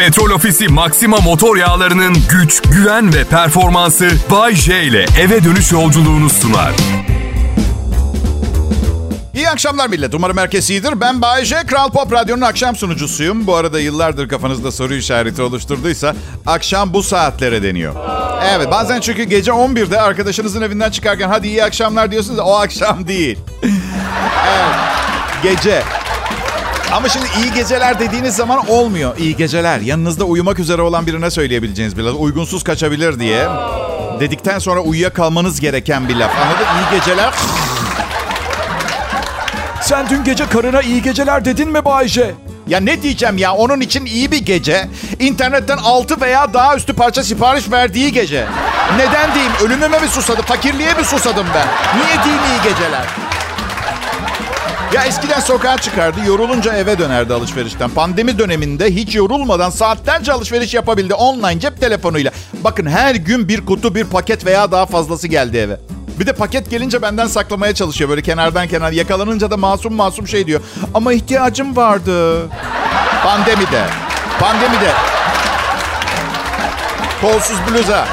Petrol Ofisi Maxima motor yağlarının güç, güven ve performansı Bay J ile eve dönüş yolculuğunu sunar. İyi akşamlar millet. Umarım herkes iyidir. Ben Bayece, Kral Pop Radyo'nun akşam sunucusuyum. Bu arada yıllardır kafanızda soru işareti oluşturduysa akşam bu saatlere deniyor. Evet bazen çünkü gece 11'de arkadaşınızın evinden çıkarken hadi iyi akşamlar diyorsunuz o akşam değil. evet gece. Ama şimdi iyi geceler dediğiniz zaman olmuyor. İyi geceler. Yanınızda uyumak üzere olan birine söyleyebileceğiniz bir laf. Uygunsuz kaçabilir diye. Dedikten sonra uyuyakalmanız gereken bir laf. Anladın? İyi geceler. Sen dün gece karına iyi geceler dedin mi Bayce? Ya ne diyeceğim ya onun için iyi bir gece. İnternetten 6 veya daha üstü parça sipariş verdiği gece. Neden diyeyim? Ölümüme mi susadım? Fakirliğe mi susadım ben? Niye diyeyim iyi geceler? Ya eskiden sokağa çıkardı, yorulunca eve dönerdi alışverişten. Pandemi döneminde hiç yorulmadan saatlerce alışveriş yapabildi online cep telefonuyla. Bakın her gün bir kutu, bir paket veya daha fazlası geldi eve. Bir de paket gelince benden saklamaya çalışıyor böyle kenardan kenar. Yakalanınca da masum masum şey diyor. Ama ihtiyacım vardı. Pandemide. Pandemide. Kolsuz bluza.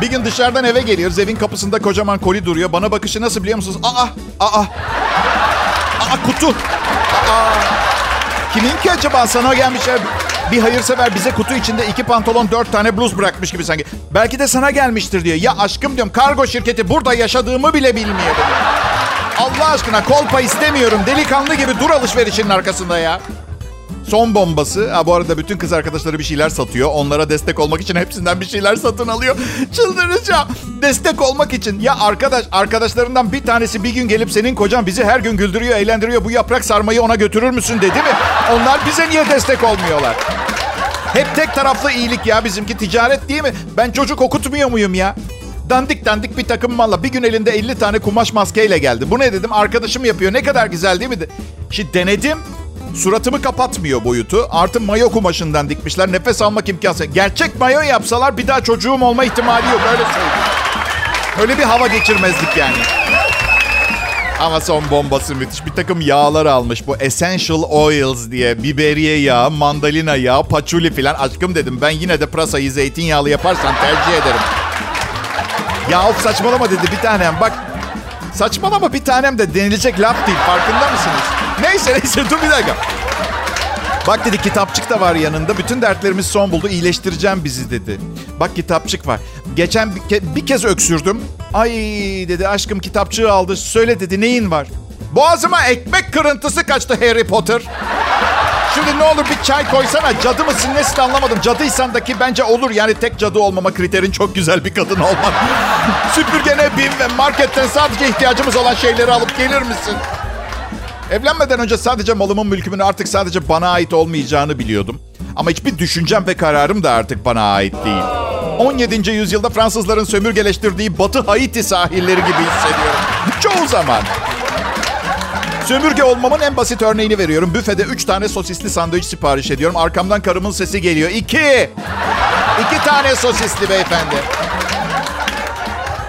Bir gün dışarıdan eve geliyoruz. Evin kapısında kocaman koli duruyor. Bana bakışı nasıl biliyor musunuz? Aa, aa. Aa kutu. Aa. Kimin ki acaba sana gelmiş ya? Bir hayırsever bize kutu içinde iki pantolon dört tane bluz bırakmış gibi sanki. Belki de sana gelmiştir diyor. Ya aşkım diyorum kargo şirketi burada yaşadığımı bile bilmiyor. Allah aşkına kolpa istemiyorum. Delikanlı gibi dur alışverişinin arkasında ya. Son bombası. Ha, bu arada bütün kız arkadaşları bir şeyler satıyor. Onlara destek olmak için hepsinden bir şeyler satın alıyor. Çıldıracağım. Destek olmak için. Ya arkadaş arkadaşlarından bir tanesi bir gün gelip senin kocan bizi her gün güldürüyor, eğlendiriyor. Bu yaprak sarmayı ona götürür müsün dedi mi? Onlar bize niye destek olmuyorlar? Hep tek taraflı iyilik ya bizimki ticaret değil mi? Ben çocuk okutmuyor muyum ya? Dandik dandik bir takım malla. Bir gün elinde 50 tane kumaş maskeyle geldi. Bu ne dedim? Arkadaşım yapıyor. Ne kadar güzel değil mi? Şimdi denedim. Suratımı kapatmıyor boyutu. Artı mayo kumaşından dikmişler. Nefes almak imkansız. Gerçek mayo yapsalar bir daha çocuğum olma ihtimali yok. Öyle söyleyeyim. Öyle bir hava geçirmezdik yani. Ama son bombası müthiş. Bir takım yağlar almış. Bu essential oils diye. Biberiye yağı, mandalina yağı, patchouli filan. Aşkım dedim ben yine de pırasayı zeytinyağlı yaparsan tercih ederim. Ya of saçmalama dedi bir tanem. Bak saçmalama bir tanem de denilecek laf değil. Farkında mısınız? Neyse neyse dur bir dakika. Bak dedi kitapçık da var yanında. Bütün dertlerimiz son buldu. İyileştireceğim bizi dedi. Bak kitapçık var. Geçen bir, ke- bir kez öksürdüm. Ay dedi aşkım kitapçığı aldı. Söyle dedi neyin var? Boğazıma ekmek kırıntısı kaçtı Harry Potter. Şimdi ne olur bir çay koysana. Cadı mısın nesin anlamadım. Cadıysan da ki bence olur. Yani tek cadı olmama kriterin çok güzel bir kadın olmak. Süpürgene bin ve marketten sadece ihtiyacımız olan şeyleri alıp gelir misin? Evlenmeden önce sadece malımın mülkümün artık sadece bana ait olmayacağını biliyordum. Ama hiçbir düşüncem ve kararım da artık bana ait değil. 17. yüzyılda Fransızların sömürgeleştirdiği Batı Haiti sahilleri gibi hissediyorum. Çoğu zaman. Sömürge olmamın en basit örneğini veriyorum. Büfede 3 tane sosisli sandviç sipariş ediyorum. Arkamdan karımın sesi geliyor. 2. 2 tane sosisli beyefendi.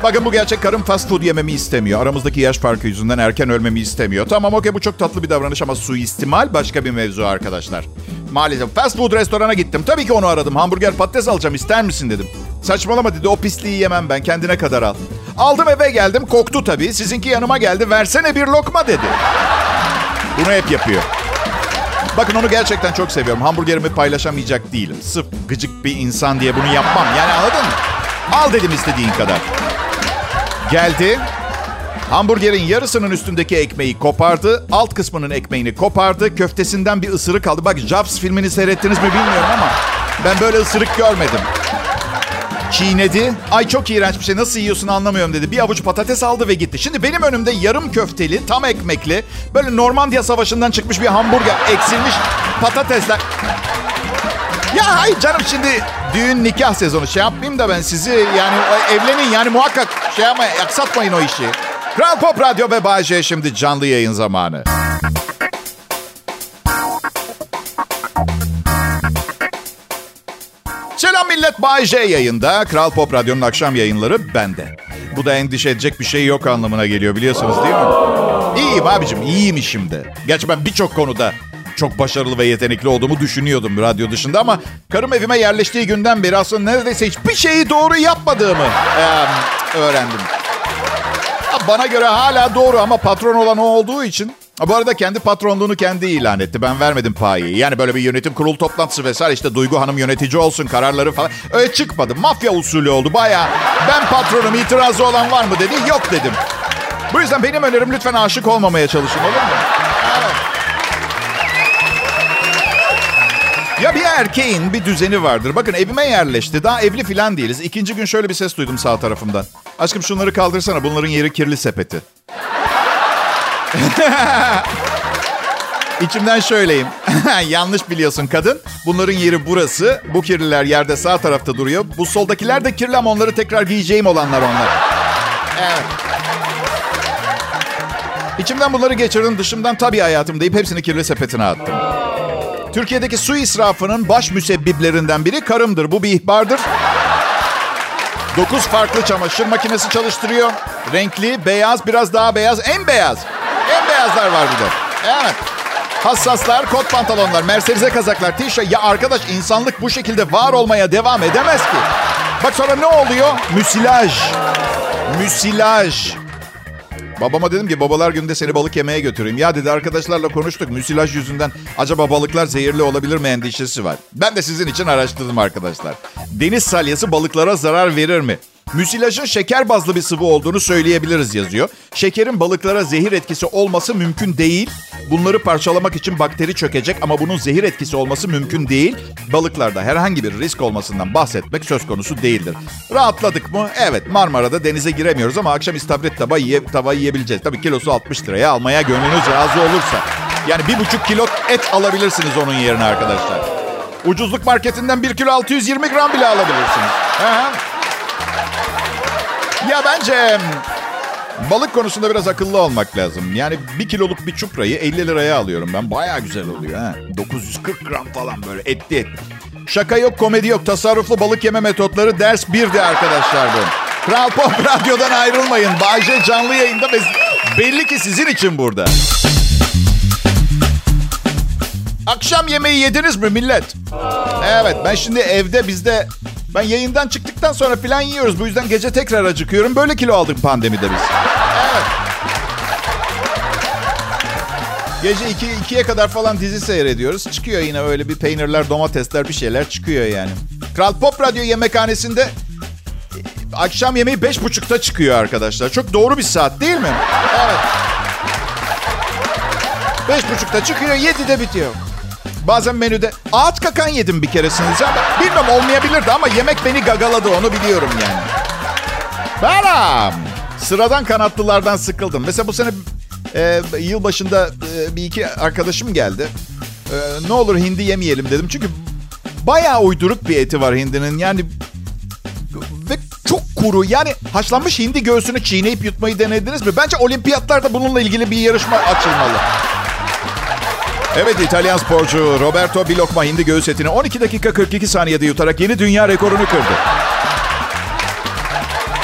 Bakın bu gerçek karım fast food yememi istemiyor. Aramızdaki yaş farkı yüzünden erken ölmemi istemiyor. Tamam okey bu çok tatlı bir davranış ama suistimal başka bir mevzu arkadaşlar. Maalesef fast food restorana gittim. Tabii ki onu aradım. Hamburger patates alacağım ister misin dedim. Saçmalama dedi o pisliği yemem ben kendine kadar al. Aldım eve geldim koktu tabii. Sizinki yanıma geldi versene bir lokma dedi. Bunu hep yapıyor. Bakın onu gerçekten çok seviyorum. Hamburgerimi paylaşamayacak değilim. Sırf gıcık bir insan diye bunu yapmam. Yani anladın mı? Al dedim istediğin kadar. Geldi. Hamburgerin yarısının üstündeki ekmeği kopardı. Alt kısmının ekmeğini kopardı. Köftesinden bir ısırık aldı. Bak Jobs filmini seyrettiniz mi bilmiyorum ama ben böyle ısırık görmedim. Çiğnedi. Ay çok iğrenç bir şey. Nasıl yiyorsun anlamıyorum dedi. Bir avuç patates aldı ve gitti. Şimdi benim önümde yarım köfteli, tam ekmekli, böyle Normandiya Savaşı'ndan çıkmış bir hamburger, eksilmiş patatesler. Ya hayır canım şimdi düğün nikah sezonu şey yapmayayım da ben sizi yani evlenin yani muhakkak şey ama aksatmayın o işi. Kral Pop Radyo ve Bay J şimdi canlı yayın zamanı. Bay J yayında. Kral Pop Radyo'nun akşam yayınları bende. Bu da endişe edecek bir şey yok anlamına geliyor biliyorsunuz değil mi? İyiyim abicim iyiyim işimde. Gerçi ben birçok konuda çok başarılı ve yetenekli olduğumu düşünüyordum radyo dışında ama karım evime yerleştiği günden beri aslında neredeyse hiçbir şeyi doğru yapmadığımı e, öğrendim. Bana göre hala doğru ama patron olan o olduğu için bu arada kendi patronluğunu kendi ilan etti. Ben vermedim payı. Yani böyle bir yönetim kurulu toplantısı vesaire işte Duygu Hanım yönetici olsun kararları falan. Öyle çıkmadı. Mafya usulü oldu baya. Ben patronum itirazı olan var mı dedi. Yok dedim. Bu yüzden benim önerim lütfen aşık olmamaya çalışın olur mu? Ya bir erkeğin bir düzeni vardır. Bakın evime yerleşti. Daha evli falan değiliz. İkinci gün şöyle bir ses duydum sağ tarafımdan. Aşkım şunları kaldırsana. Bunların yeri kirli sepeti. İçimden şöyleyim. Yanlış biliyorsun kadın. Bunların yeri burası. Bu kirliler yerde sağ tarafta duruyor. Bu soldakiler de kirli ama onları tekrar giyeceğim olanlar onlar. Evet. İçimden bunları geçirdim. Dışımdan tabii hayatım deyip hepsini kirli sepetine attım. Türkiye'deki su israfının baş müsebbiplerinden biri karımdır. Bu bir ihbardır. Dokuz farklı çamaşır makinesi çalıştırıyor. Renkli, beyaz, biraz daha beyaz, en beyaz. Beyazlar var bir de. Evet. Hassaslar, kot pantolonlar, merserize kazaklar, tişört. Ya arkadaş insanlık bu şekilde var olmaya devam edemez ki. Bak sonra ne oluyor? Müsilaj. Müsilaj. Babama dedim ki babalar günde seni balık yemeye götüreyim. Ya dedi arkadaşlarla konuştuk. Müsilaj yüzünden acaba balıklar zehirli olabilir mi endişesi var. Ben de sizin için araştırdım arkadaşlar. Deniz salyası balıklara zarar verir mi? Müsilajın şeker bazlı bir sıvı olduğunu söyleyebiliriz yazıyor. Şekerin balıklara zehir etkisi olması mümkün değil. Bunları parçalamak için bakteri çökecek ama bunun zehir etkisi olması mümkün değil. Balıklarda herhangi bir risk olmasından bahsetmek söz konusu değildir. Rahatladık mı? Evet Marmara'da denize giremiyoruz ama akşam istavrit tava, yiye, tava yiyebileceğiz. Tabii kilosu 60 liraya almaya gönlünüz razı olursa. Yani bir buçuk kilo et alabilirsiniz onun yerine arkadaşlar. Ucuzluk marketinden 1 kilo 620 gram bile alabilirsiniz. Aha. Ya bence balık konusunda biraz akıllı olmak lazım. Yani bir kiloluk bir çuprayı 50 liraya alıyorum ben. Baya güzel oluyor ha. 940 gram falan böyle etli etli. Şaka yok, komedi yok. Tasarruflu balık yeme metotları ders 1'di arkadaşlar bu. Kral Pop Radyo'dan ayrılmayın. Bayce canlı yayında ve belli ki sizin için burada. Akşam yemeği yediniz mi millet? Evet ben şimdi evde bizde ben yayından çıktıktan sonra filan yiyoruz. Bu yüzden gece tekrar acıkıyorum. Böyle kilo aldık pandemide biz. Evet. Gece 2, 2'ye kadar falan dizi seyrediyoruz. Çıkıyor yine öyle bir peynirler, domatesler bir şeyler çıkıyor yani. Kral Pop Radyo yemekhanesinde e, akşam yemeği beş buçukta çıkıyor arkadaşlar. Çok doğru bir saat değil mi? Evet. Beş buçukta çıkıyor, yedide bitiyor. Bazen menüde ağaç kakan yedim bir keresiniz ama bilmem olmayabilirdi ama yemek beni gagaladı onu biliyorum yani. Beram. Sıradan kanatlılardan sıkıldım. Mesela bu sene e, yılbaşında e, bir iki arkadaşım geldi. E, ne olur hindi yemeyelim dedim. Çünkü bayağı uyduruk bir eti var hindinin. Yani ve çok kuru. Yani haşlanmış hindi göğsünü çiğneyip yutmayı denediniz mi? Bence olimpiyatlarda bununla ilgili bir yarışma açılmalı. Evet İtalyan sporcu Roberto bir hindi göğüs etini 12 dakika 42 saniyede yutarak yeni dünya rekorunu kırdı.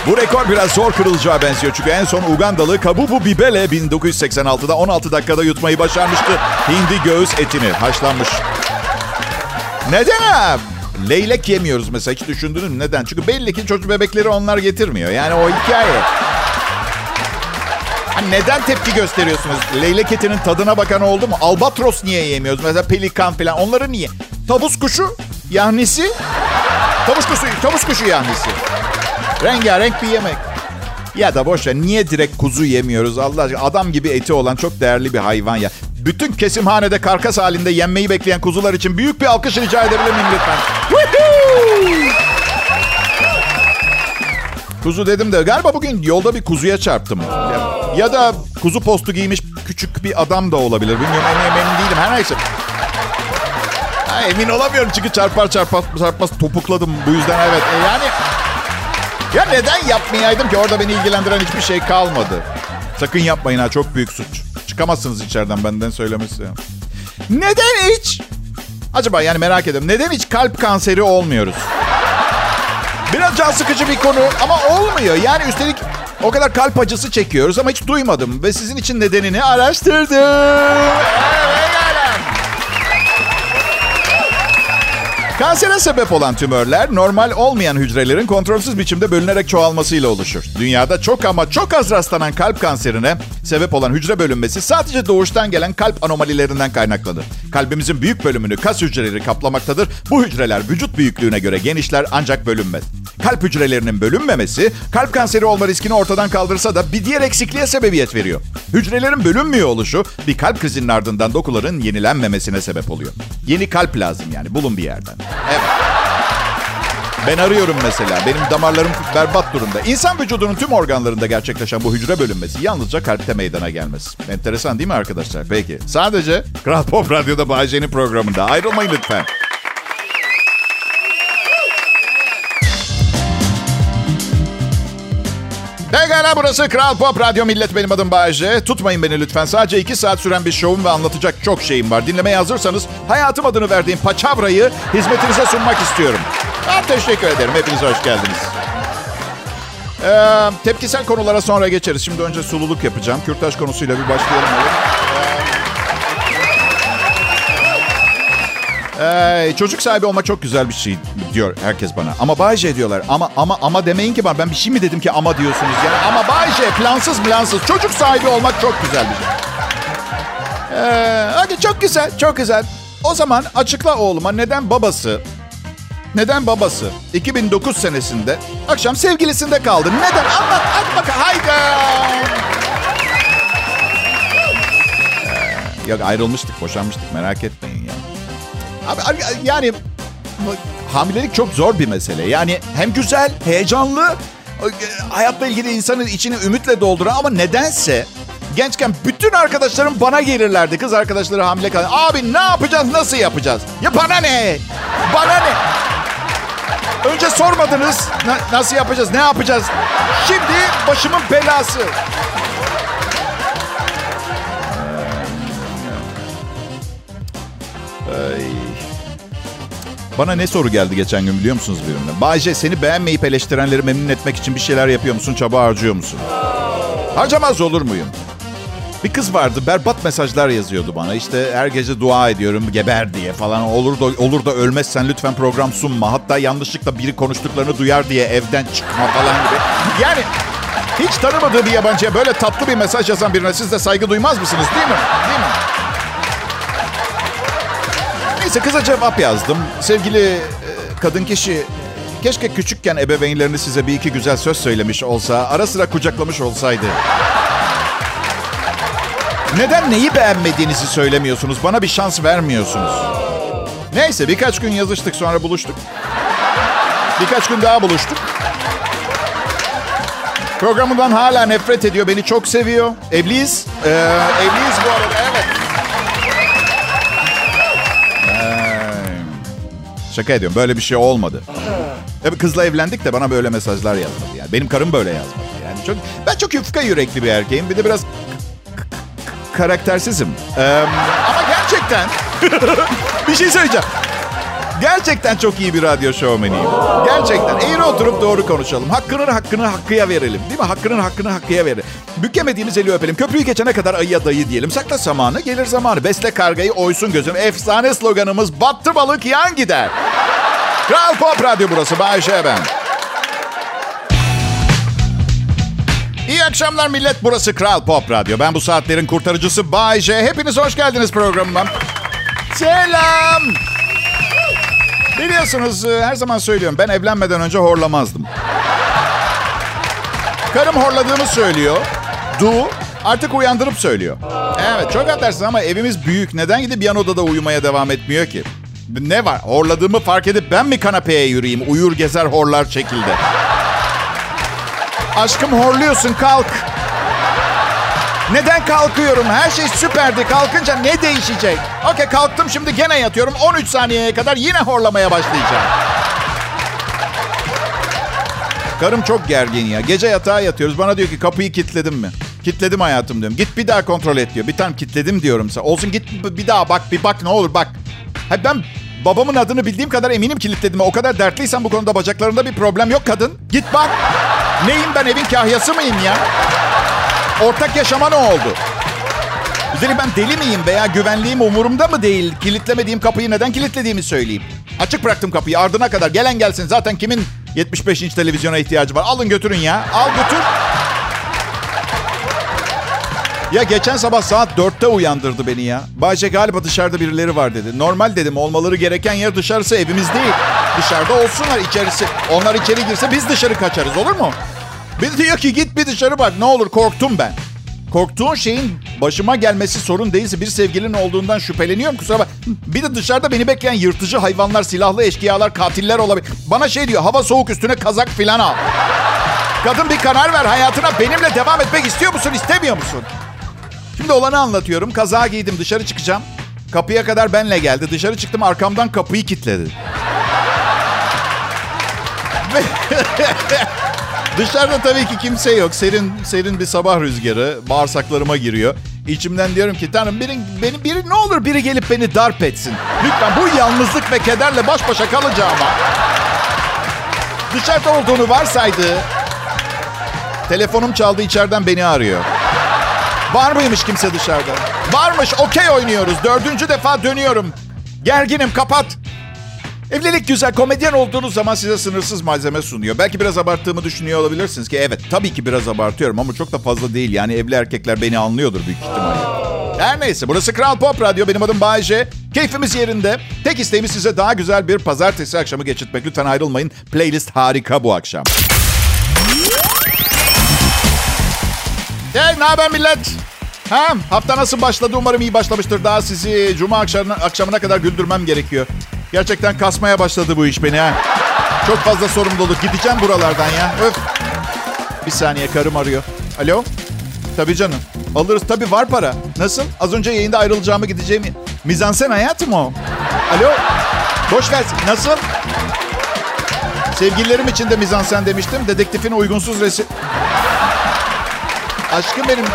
Bu rekor biraz zor kırılacağı benziyor çünkü en son Ugandalı Kabubu Bibele 1986'da 16 dakikada yutmayı başarmıştı. Hindi göğüs etini haşlanmış. Neden? Leylek yemiyoruz mesela hiç düşündünüz mü? Neden? Çünkü belli ki çocuk bebekleri onlar getirmiyor. Yani o hikaye. Neden tepki gösteriyorsunuz? Leylek etinin tadına bakan oldu mu? Albatros niye yemiyoruz? Mesela pelikan falan. Onları niye? Tavus kuşu yahnisi. Tavus kuşu, tavus kuşu yahnisi. Rengarenk bir yemek. Ya da boş ver. Niye direkt kuzu yemiyoruz Allah aşkına? Adam gibi eti olan çok değerli bir hayvan ya. Bütün kesimhanede karkas halinde yenmeyi bekleyen kuzular için büyük bir alkış rica edebilir miyim lütfen? Kuzu dedim de galiba bugün yolda bir kuzuya çarptım. Ya, ya da kuzu postu giymiş küçük bir adam da olabilir. Bilmiyorum emin, emin değilim. Her neyse. Ha, emin olamıyorum çünkü çarpar çarpar çarpmaz topukladım. Bu yüzden evet. E, yani ya neden yapmayaydım ki orada beni ilgilendiren hiçbir şey kalmadı. Sakın yapmayın ha çok büyük suç. Çıkamazsınız içeriden benden söylemesi. Neden hiç? Acaba yani merak ediyorum. Neden hiç kalp kanseri olmuyoruz? Biraz can sıkıcı bir konu ama olmuyor. Yani üstelik o kadar kalp acısı çekiyoruz ama hiç duymadım. Ve sizin için nedenini araştırdım. Kansere sebep olan tümörler normal olmayan hücrelerin kontrolsüz biçimde bölünerek çoğalmasıyla oluşur. Dünyada çok ama çok az rastlanan kalp kanserine sebep olan hücre bölünmesi sadece doğuştan gelen kalp anomalilerinden kaynaklanır. Kalbimizin büyük bölümünü kas hücreleri kaplamaktadır. Bu hücreler vücut büyüklüğüne göre genişler ancak bölünmez. Kalp hücrelerinin bölünmemesi kalp kanseri olma riskini ortadan kaldırsa da bir diğer eksikliğe sebebiyet veriyor. Hücrelerin bölünmüyor oluşu bir kalp krizinin ardından dokuların yenilenmemesine sebep oluyor. Yeni kalp lazım yani bulun bir yerden. Evet. Ben arıyorum mesela. Benim damarlarım berbat durumda. İnsan vücudunun tüm organlarında gerçekleşen bu hücre bölünmesi yalnızca kalpte meydana gelmez. Enteresan değil mi arkadaşlar? Peki. Sadece Kral Pop Radyo'da Bayece'nin programında. Ayrılmayın lütfen. Burası Kral Pop Radyo Millet benim adım Bayece. Tutmayın beni lütfen. Sadece iki saat süren bir şovum ve anlatacak çok şeyim var. Dinlemeye hazırsanız hayatım adını verdiğim paçavrayı hizmetinize sunmak istiyorum. Ben teşekkür ederim. Hepiniz hoş geldiniz. Ee, tepkisel konulara sonra geçeriz. Şimdi önce sululuk yapacağım. Kürtaj konusuyla bir başlayalım. Ee, çocuk sahibi olmak çok güzel bir şey diyor herkes bana. Ama Bayce diyorlar. Ama ama ama demeyin ki bana. Ben bir şey mi dedim ki ama diyorsunuz yani. Ama Bayce plansız plansız. Çocuk sahibi olmak çok güzel bir şey. Ee, hadi çok güzel, çok güzel. O zaman açıkla oğluma neden babası neden babası 2009 senesinde akşam sevgilisinde kaldı? Neden? Anlat. Hadi bakalım. Haydi. Ee, yok ayrılmıştık, boşanmıştık. Merak etmeyin ya. Abi yani hamilelik çok zor bir mesele. Yani hem güzel, heyecanlı, hayatla ilgili insanın içini ümitle dolduran ama nedense gençken bütün arkadaşlarım bana gelirlerdi. Kız arkadaşları hamile kalın. Abi ne yapacağız, nasıl yapacağız? Ya bana ne? Bana ne? Önce sormadınız na- nasıl yapacağız, ne yapacağız? Şimdi başımın belası. Ay. Bana ne soru geldi geçen gün biliyor musunuz birine? Bayce seni beğenmeyip eleştirenleri memnun etmek için bir şeyler yapıyor musun? Çaba harcıyor musun? Harcamaz olur muyum? Bir kız vardı berbat mesajlar yazıyordu bana. İşte her gece dua ediyorum geber diye falan. Olur da olur da ölmezsen lütfen program sunma. Hatta yanlışlıkla biri konuştuklarını duyar diye evden çıkma falan gibi. Yani hiç tanımadığı bir yabancıya böyle tatlı bir mesaj yazan birine siz de saygı duymaz mısınız değil mi? Değil mi? Neyse kıza cevap yazdım. Sevgili e, kadın kişi keşke küçükken ebeveynlerini size bir iki güzel söz söylemiş olsa, ara sıra kucaklamış olsaydı. Neden neyi beğenmediğinizi söylemiyorsunuz? Bana bir şans vermiyorsunuz. Neyse birkaç gün yazıştık sonra buluştuk. Birkaç gün daha buluştuk. Programından hala nefret ediyor. Beni çok seviyor. Evliyiz. Ee, evliyiz şaka ediyorum. Böyle bir şey olmadı. Tabii kızla evlendik de bana böyle mesajlar yazmadı. Yani benim karım böyle yazmadı. Yani çok ben çok yufka yürekli bir erkeğim. Bir de biraz karaktersizim. Ee, ama gerçekten bir şey söyleyeceğim. Gerçekten çok iyi bir radyo şovmeniyim. Gerçekten. Eğri oturup doğru konuşalım. Hakkının hakkını hakkıya verelim. Değil mi? Hakkının hakkını hakkıya verelim. Bükemediğimiz eli öpelim. Köprüyü geçene kadar ayıya dayı diyelim. Sakla zamanı gelir zamanı. Besle kargayı oysun gözüm. Efsane sloganımız battı balık yan gider. Kral Pop Radyo burası. Bayşe ben. İyi akşamlar millet. Burası Kral Pop Radyo. Ben bu saatlerin kurtarıcısı Bay J. Hepiniz hoş geldiniz programıma. Selam. Biliyorsunuz e, her zaman söylüyorum ben evlenmeden önce horlamazdım. Karım horladığımı söylüyor. Du artık uyandırıp söylüyor. Evet çok atarsın ama evimiz büyük. Neden gidip yan odada uyumaya devam etmiyor ki? Ne var? Horladığımı fark edip ben mi kanapeye yürüyeyim? Uyur gezer horlar şekilde. Aşkım horluyorsun kalk. Neden kalkıyorum? Her şey süperdi. Kalkınca ne değişecek? Okey kalktım şimdi gene yatıyorum. 13 saniyeye kadar yine horlamaya başlayacağım. Karım çok gergin ya. Gece yatağa yatıyoruz. Bana diyor ki kapıyı kilitledim mi? Kilitledim hayatım diyorum. Git bir daha kontrol et diyor. Bir tane kilitledim diyorum. Olsun git bir daha bak bir bak ne olur bak. Ha ben babamın adını bildiğim kadar eminim kilitledim. O kadar dertliysen bu konuda bacaklarında bir problem yok kadın. Git bak. Neyim ben evin kahyası mıyım ya? Ortak yaşama ne oldu? Üstelik ben deli miyim veya güvenliğim umurumda mı değil? Kilitlemediğim kapıyı neden kilitlediğimi söyleyeyim. Açık bıraktım kapıyı ardına kadar. Gelen gelsin. Zaten kimin 75 inç televizyona ihtiyacı var? Alın götürün ya. Al götür. Ya geçen sabah saat 4'te uyandırdı beni ya. Bayce galiba dışarıda birileri var dedi. Normal dedim olmaları gereken yer dışarısı evimiz değil. Dışarıda olsunlar içerisi. Onlar içeri girse biz dışarı kaçarız olur mu? Bir diyor ki git bir dışarı bak ne olur korktum ben. Korktuğun şeyin başıma gelmesi sorun değilse bir sevgilin olduğundan şüpheleniyorum kusura bak. Bir de dışarıda beni bekleyen yırtıcı hayvanlar, silahlı eşkıyalar, katiller olabilir. Bana şey diyor hava soğuk üstüne kazak filan al. Kadın bir karar ver hayatına benimle devam etmek istiyor musun istemiyor musun? Şimdi olanı anlatıyorum. Kaza giydim dışarı çıkacağım. Kapıya kadar benle geldi. Dışarı çıktım arkamdan kapıyı kilitledi. Dışarıda tabii ki kimse yok. Serin serin bir sabah rüzgarı bağırsaklarıma giriyor. İçimden diyorum ki Tanrım biri, beni, biri ne olur biri gelip beni darp etsin. Lütfen bu yalnızlık ve kederle baş başa kalacağıma. Dışarıda olduğunu varsaydı. Telefonum çaldı içeriden beni arıyor. Var mıymış kimse dışarıda? Varmış okey oynuyoruz. Dördüncü defa dönüyorum. Gerginim kapat. Evlilik güzel. Komedyen olduğunuz zaman size sınırsız malzeme sunuyor. Belki biraz abarttığımı düşünüyor olabilirsiniz ki evet tabii ki biraz abartıyorum ama çok da fazla değil. Yani evli erkekler beni anlıyordur büyük ihtimalle. Her neyse burası Kral Pop Radyo. Benim adım Bayece. Keyfimiz yerinde. Tek isteğimiz size daha güzel bir pazartesi akşamı geçirtmek. Lütfen ayrılmayın. Playlist harika bu akşam. Hey ne haber millet? Ha, hafta nasıl başladı? Umarım iyi başlamıştır. Daha sizi cuma akşamına, akşamına kadar güldürmem gerekiyor. Gerçekten kasmaya başladı bu iş beni ha. Çok fazla sorumluluk. Gideceğim buralardan ya. Öf. Bir saniye karım arıyor. Alo? Tabii canım. Alırız tabii var para. Nasıl? Az önce yayında ayrılacağımı gideceğimi. Mizansen hayatım o. Alo? Boş ver. Nasıl? Sevgililerim için de mizansen demiştim. Dedektifin uygunsuz resim... Aşkım benim...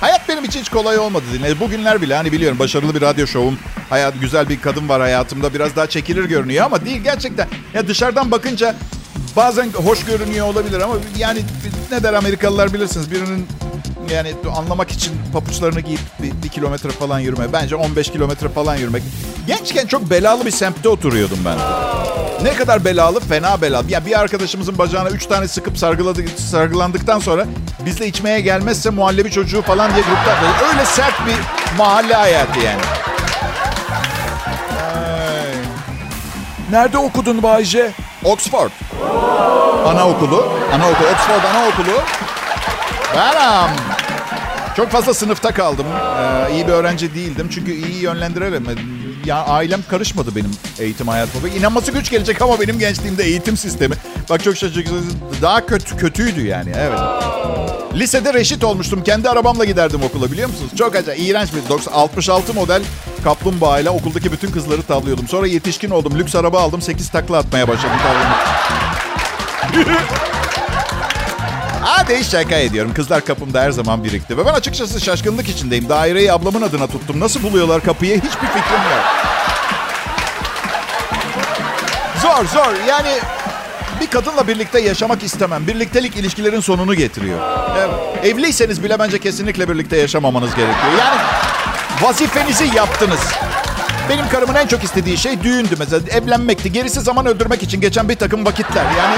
Hayat benim için hiç kolay olmadı. Dinle. Bugünler bile hani biliyorum başarılı bir radyo şovum. Hayat güzel bir kadın var hayatımda. Biraz daha çekilir görünüyor ama değil gerçekten. Ya dışarıdan bakınca bazen hoş görünüyor olabilir ama yani ne der Amerikalılar bilirsiniz. Birinin yani anlamak için papuçlarını giyip bir, bir kilometre falan yürüme. Bence 15 kilometre falan yürümek. Gençken çok belalı bir semtte oturuyordum ben. Ne kadar belalı? Fena belalı. Ya bir arkadaşımızın bacağına üç tane sıkıp sargıladık, sargılandıktan sonra bizle içmeye gelmezse muhallebi çocuğu falan diye grupta öyle sert bir mahalle hayatı yani. Ay. Nerede okudun Bayce? Oxford. Anaokulu. Anaokulu. Oxford Anaokulu. Benim. Çok fazla sınıfta kaldım. Ee, iyi bir öğrenci değildim. Çünkü iyi yönlendirelim. Ya ailem karışmadı benim eğitim hayatıma. İnanması güç gelecek ama benim gençliğimde eğitim sistemi. Bak çok şaşırtıcı. Daha kötü kötüydü yani. Evet. Lisede reşit olmuştum. Kendi arabamla giderdim okula biliyor musunuz? Çok acayip. iğrenç bir 90, 66 model kaplumbağa ile okuldaki bütün kızları tavlıyordum. Sonra yetişkin oldum. Lüks araba aldım. 8 takla atmaya başladım. Hadi şaka ediyorum. Kızlar kapımda her zaman birikti. Ve ben açıkçası şaşkınlık içindeyim. Daireyi ablamın adına tuttum. Nasıl buluyorlar kapıyı hiçbir fikrim yok. Zor zor. Yani bir kadınla birlikte yaşamak istemem. Birliktelik ilişkilerin sonunu getiriyor. Evet. Evliyseniz bile bence kesinlikle birlikte yaşamamanız gerekiyor. Yani vazifenizi yaptınız. Benim karımın en çok istediği şey düğündü mesela. Evlenmekti. Gerisi zaman öldürmek için geçen bir takım vakitler. Yani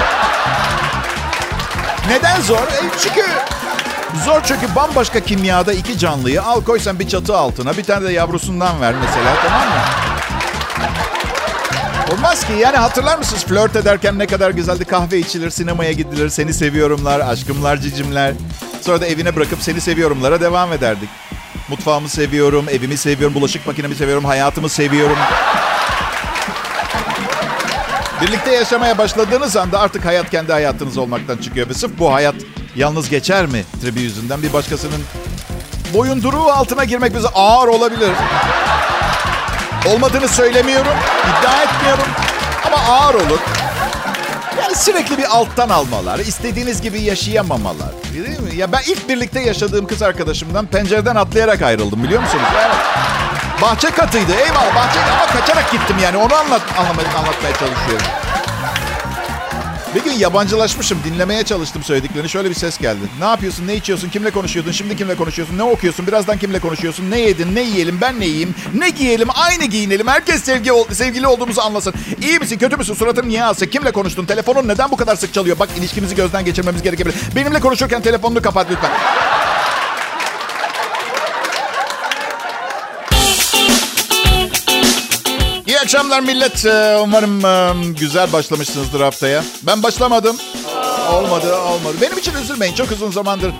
neden zor? E çünkü zor çünkü bambaşka kimyada iki canlıyı al koysan bir çatı altına bir tane de yavrusundan ver mesela tamam mı? Olmaz ki yani hatırlar mısınız flört ederken ne kadar güzeldi kahve içilir, sinemaya gidilir, seni seviyorumlar, aşkımlar, cicimler. Sonra da evine bırakıp seni seviyorumlara devam ederdik. Mutfağımı seviyorum, evimi seviyorum, bulaşık makinemi seviyorum, hayatımı seviyorum. Birlikte yaşamaya başladığınız anda artık hayat kendi hayatınız olmaktan çıkıyor. Ve sırf bu hayat yalnız geçer mi tribi yüzünden bir başkasının boyunduruğu altına girmek bize ağır olabilir. Olmadığını söylemiyorum, iddia etmiyorum ama ağır olur. Yani sürekli bir alttan almalar, istediğiniz gibi yaşayamamalar. Değil mi? Ya ben ilk birlikte yaşadığım kız arkadaşımdan pencereden atlayarak ayrıldım biliyor musunuz? Yani bahçe katıydı eyvallah bahçe ama kaçarak gittim yani onu anlat, anlamaya, anlatmaya çalışıyorum. Bir gün yabancılaşmışım. Dinlemeye çalıştım söylediklerini. Şöyle bir ses geldi. Ne yapıyorsun? Ne içiyorsun? Kimle konuşuyordun? Şimdi kimle konuşuyorsun? Ne okuyorsun? Birazdan kimle konuşuyorsun? Ne yedin? Ne yiyelim? Ben ne yiyeyim? Ne giyelim? Aynı giyinelim. Herkes sevgi sevgili olduğumuzu anlasın. İyi misin? Kötü müsün? Suratın niye asık? Kimle konuştun? Telefonun neden bu kadar sık çalıyor? Bak ilişkimizi gözden geçirmemiz gerekebilir. Benimle konuşurken telefonunu kapat lütfen. Akşamlar millet. Ee, Umarım e, güzel başlamışsınızdır haftaya. Ben başlamadım. Olmadı, olmadı. Benim için üzülmeyin. Çok uzun zamandır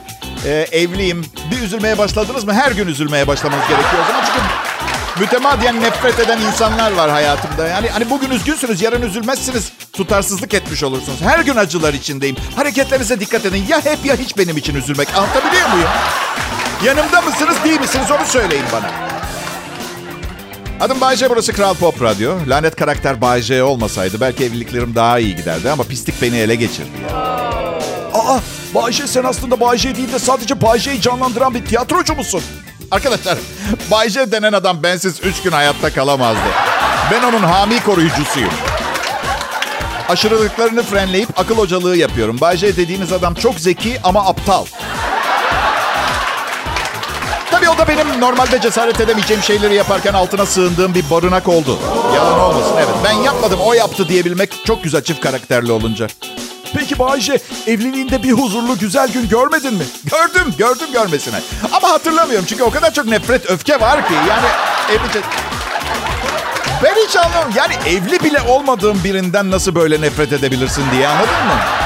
e, evliyim. Bir üzülmeye başladınız mı? Her gün üzülmeye başlamanız gerekiyor o zaman. Çünkü mütemadiyen nefret eden insanlar var hayatımda. Yani hani bugün üzgünsünüz, yarın üzülmezsiniz. Tutarsızlık etmiş olursunuz. Her gün acılar içindeyim. Hareketlerinize dikkat edin. Ya hep ya hiç benim için üzülmek. Anlatabiliyor muyum? Yanımda mısınız, değil misiniz? Onu söyleyin bana. Adım Bayce, burası Kral Pop Radyo. Lanet karakter Bayce olmasaydı belki evliliklerim daha iyi giderdi ama pislik beni ele geçirdi ya. Aa, Bayce sen aslında Bayce değil de sadece Bayce'yi canlandıran bir tiyatrocu musun? Arkadaşlar, Bayce denen adam bensiz üç gün hayatta kalamazdı. Ben onun hami koruyucusuyum. Aşırılıklarını frenleyip akıl hocalığı yapıyorum. Bayce dediğiniz adam çok zeki ama aptal. Tabii o da benim normalde cesaret edemeyeceğim şeyleri yaparken altına sığındığım bir barınak oldu. Yalan olmasın evet. Ben yapmadım o yaptı diyebilmek çok güzel çift karakterli olunca. Peki Bayce evliliğinde bir huzurlu güzel gün görmedin mi? Gördüm, gördüm görmesine. Ama hatırlamıyorum çünkü o kadar çok nefret, öfke var ki. Yani evli... Ben hiç anlamıyorum. Yani evli bile olmadığım birinden nasıl böyle nefret edebilirsin diye anladın mı?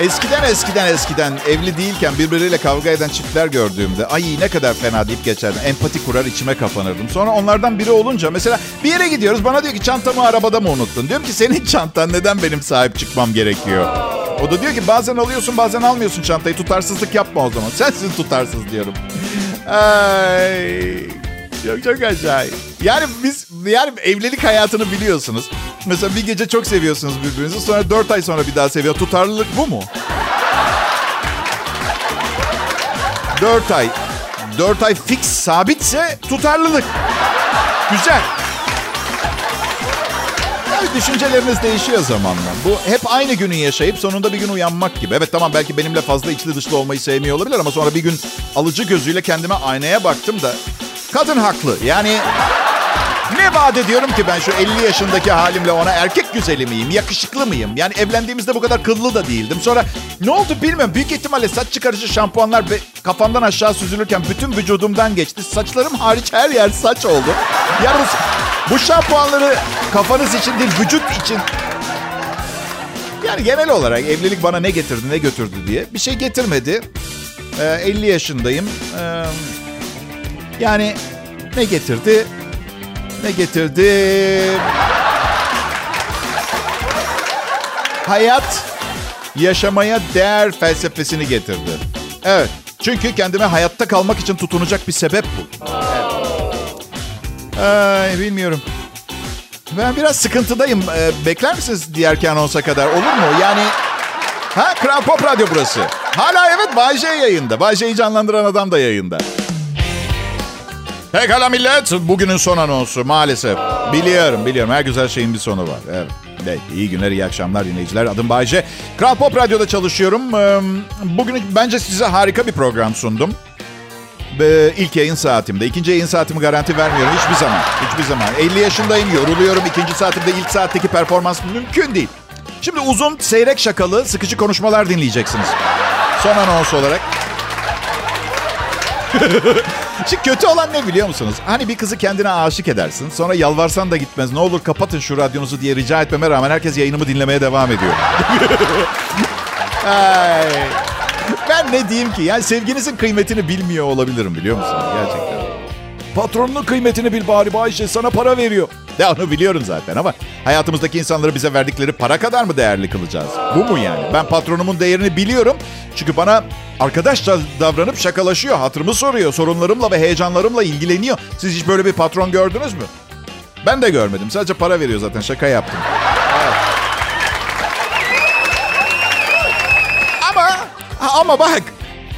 Eskiden eskiden eskiden evli değilken birbirleriyle kavga eden çiftler gördüğümde ay ne kadar fena deyip geçerdim. Empati kurar içime kapanırdım. Sonra onlardan biri olunca mesela bir yere gidiyoruz bana diyor ki çantamı arabada mı unuttun? Diyorum ki senin çantan neden benim sahip çıkmam gerekiyor? O da diyor ki bazen alıyorsun bazen almıyorsun çantayı tutarsızlık yapma o zaman. Sensin tutarsız diyorum. Ay, çok çok acayip. Yani biz yani evlilik hayatını biliyorsunuz. Mesela bir gece çok seviyorsunuz birbirinizi. Sonra dört ay sonra bir daha seviyor. Tutarlılık bu mu? Dört ay. Dört ay fix sabitse tutarlılık. Güzel. Tabii düşünceleriniz değişiyor zamanla. Bu hep aynı günü yaşayıp sonunda bir gün uyanmak gibi. Evet tamam belki benimle fazla içli dışlı olmayı sevmiyor olabilir ama sonra bir gün alıcı gözüyle kendime aynaya baktım da kadın haklı. Yani ne vaat ediyorum ki ben şu 50 yaşındaki halimle ona erkek güzeli miyim, yakışıklı mıyım? Yani evlendiğimizde bu kadar kıllı da değildim. Sonra ne oldu bilmiyorum. Büyük ihtimalle saç çıkarıcı şampuanlar kafamdan aşağı süzülürken bütün vücudumdan geçti. Saçlarım hariç her yer saç oldu. Yalnız bu şampuanları kafanız için değil vücut için yani genel olarak evlilik bana ne getirdi ne götürdü diye bir şey getirmedi. Ee, 50 yaşındayım. Ee, yani ne getirdi? Ne getirdi? Hayat yaşamaya değer felsefesini getirdi. Evet. Çünkü kendime hayatta kalmak için tutunacak bir sebep bu. Evet. Ay, bilmiyorum. Ben biraz sıkıntıdayım. Ee, bekler misiniz diğer anonsa kadar? Olur mu? Yani... Ha Kral Pop Radyo burası. Hala evet Bay J yayında. Bay J'yi canlandıran adam da yayında. Pekala millet. Bugünün son anonsu maalesef. Biliyorum biliyorum her güzel şeyin bir sonu var. Evet. Evet, iyi günler, iyi akşamlar dinleyiciler. Adım Bayce. Kral Pop Radyo'da çalışıyorum. Bugün bence size harika bir program sundum. İlk yayın saatimde. ikinci yayın saatimi garanti vermiyorum hiçbir zaman. Hiçbir zaman. 50 yaşındayım, yoruluyorum. İkinci saatimde ilk saatteki performans mümkün değil. Şimdi uzun, seyrek şakalı, sıkıcı konuşmalar dinleyeceksiniz. Son anons olarak. Şimdi kötü olan ne biliyor musunuz? Hani bir kızı kendine aşık edersin. Sonra yalvarsan da gitmez. Ne olur kapatın şu radyonuzu diye rica etmeme rağmen herkes yayınımı dinlemeye devam ediyor. Ay. Ben ne diyeyim ki? Yani sevginizin kıymetini bilmiyor olabilirim biliyor musunuz? Gerçekten. Patronunun kıymetini bil bari Bayce sana para veriyor. Ya onu biliyorum zaten ama hayatımızdaki insanları bize verdikleri para kadar mı değerli kılacağız? Bu mu yani? Ben patronumun değerini biliyorum. Çünkü bana arkadaşça davranıp şakalaşıyor. Hatırımı soruyor. Sorunlarımla ve heyecanlarımla ilgileniyor. Siz hiç böyle bir patron gördünüz mü? Ben de görmedim. Sadece para veriyor zaten. Şaka yaptım. Evet. Ama ama bak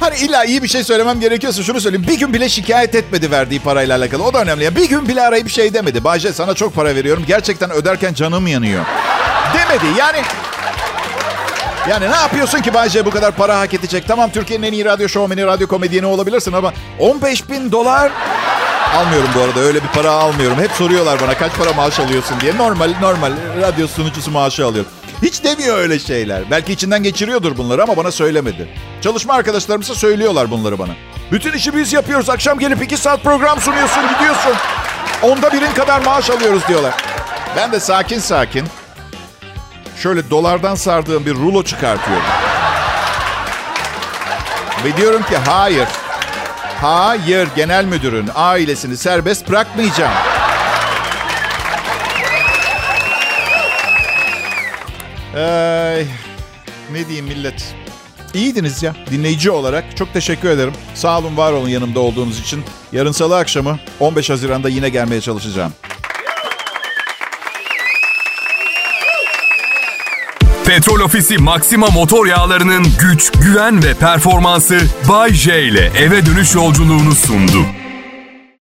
Hani illa iyi bir şey söylemem gerekiyorsa şunu söyleyeyim. Bir gün bile şikayet etmedi verdiği parayla alakalı. O da önemli. Ya. Bir gün bile arayıp şey demedi. Bayce sana çok para veriyorum. Gerçekten öderken canım yanıyor. söylemedi. Yani yani ne yapıyorsun ki Bayce bu kadar para hak edecek? Tamam Türkiye'nin en iyi radyo şovmeni, radyo komedyeni olabilirsin ama 15 bin dolar almıyorum bu arada. Öyle bir para almıyorum. Hep soruyorlar bana kaç para maaş alıyorsun diye. Normal normal radyo sunucusu maaşı alıyorum. Hiç demiyor öyle şeyler. Belki içinden geçiriyordur bunları ama bana söylemedi. Çalışma arkadaşlarımsa söylüyorlar bunları bana. Bütün işi biz yapıyoruz. Akşam gelip iki saat program sunuyorsun, gidiyorsun. Onda birin kadar maaş alıyoruz diyorlar. Ben de sakin sakin şöyle dolardan sardığım bir rulo çıkartıyorum. Ve diyorum ki hayır. Hayır genel müdürün ailesini serbest bırakmayacağım. Ay, ne diyeyim millet. İyiydiniz ya dinleyici olarak. Çok teşekkür ederim. Sağ olun var olun yanımda olduğunuz için. Yarın salı akşamı 15 Haziran'da yine gelmeye çalışacağım. Petrol Ofisi Maxima motor yağlarının güç, güven ve performansı Bay J ile eve dönüş yolculuğunu sundu.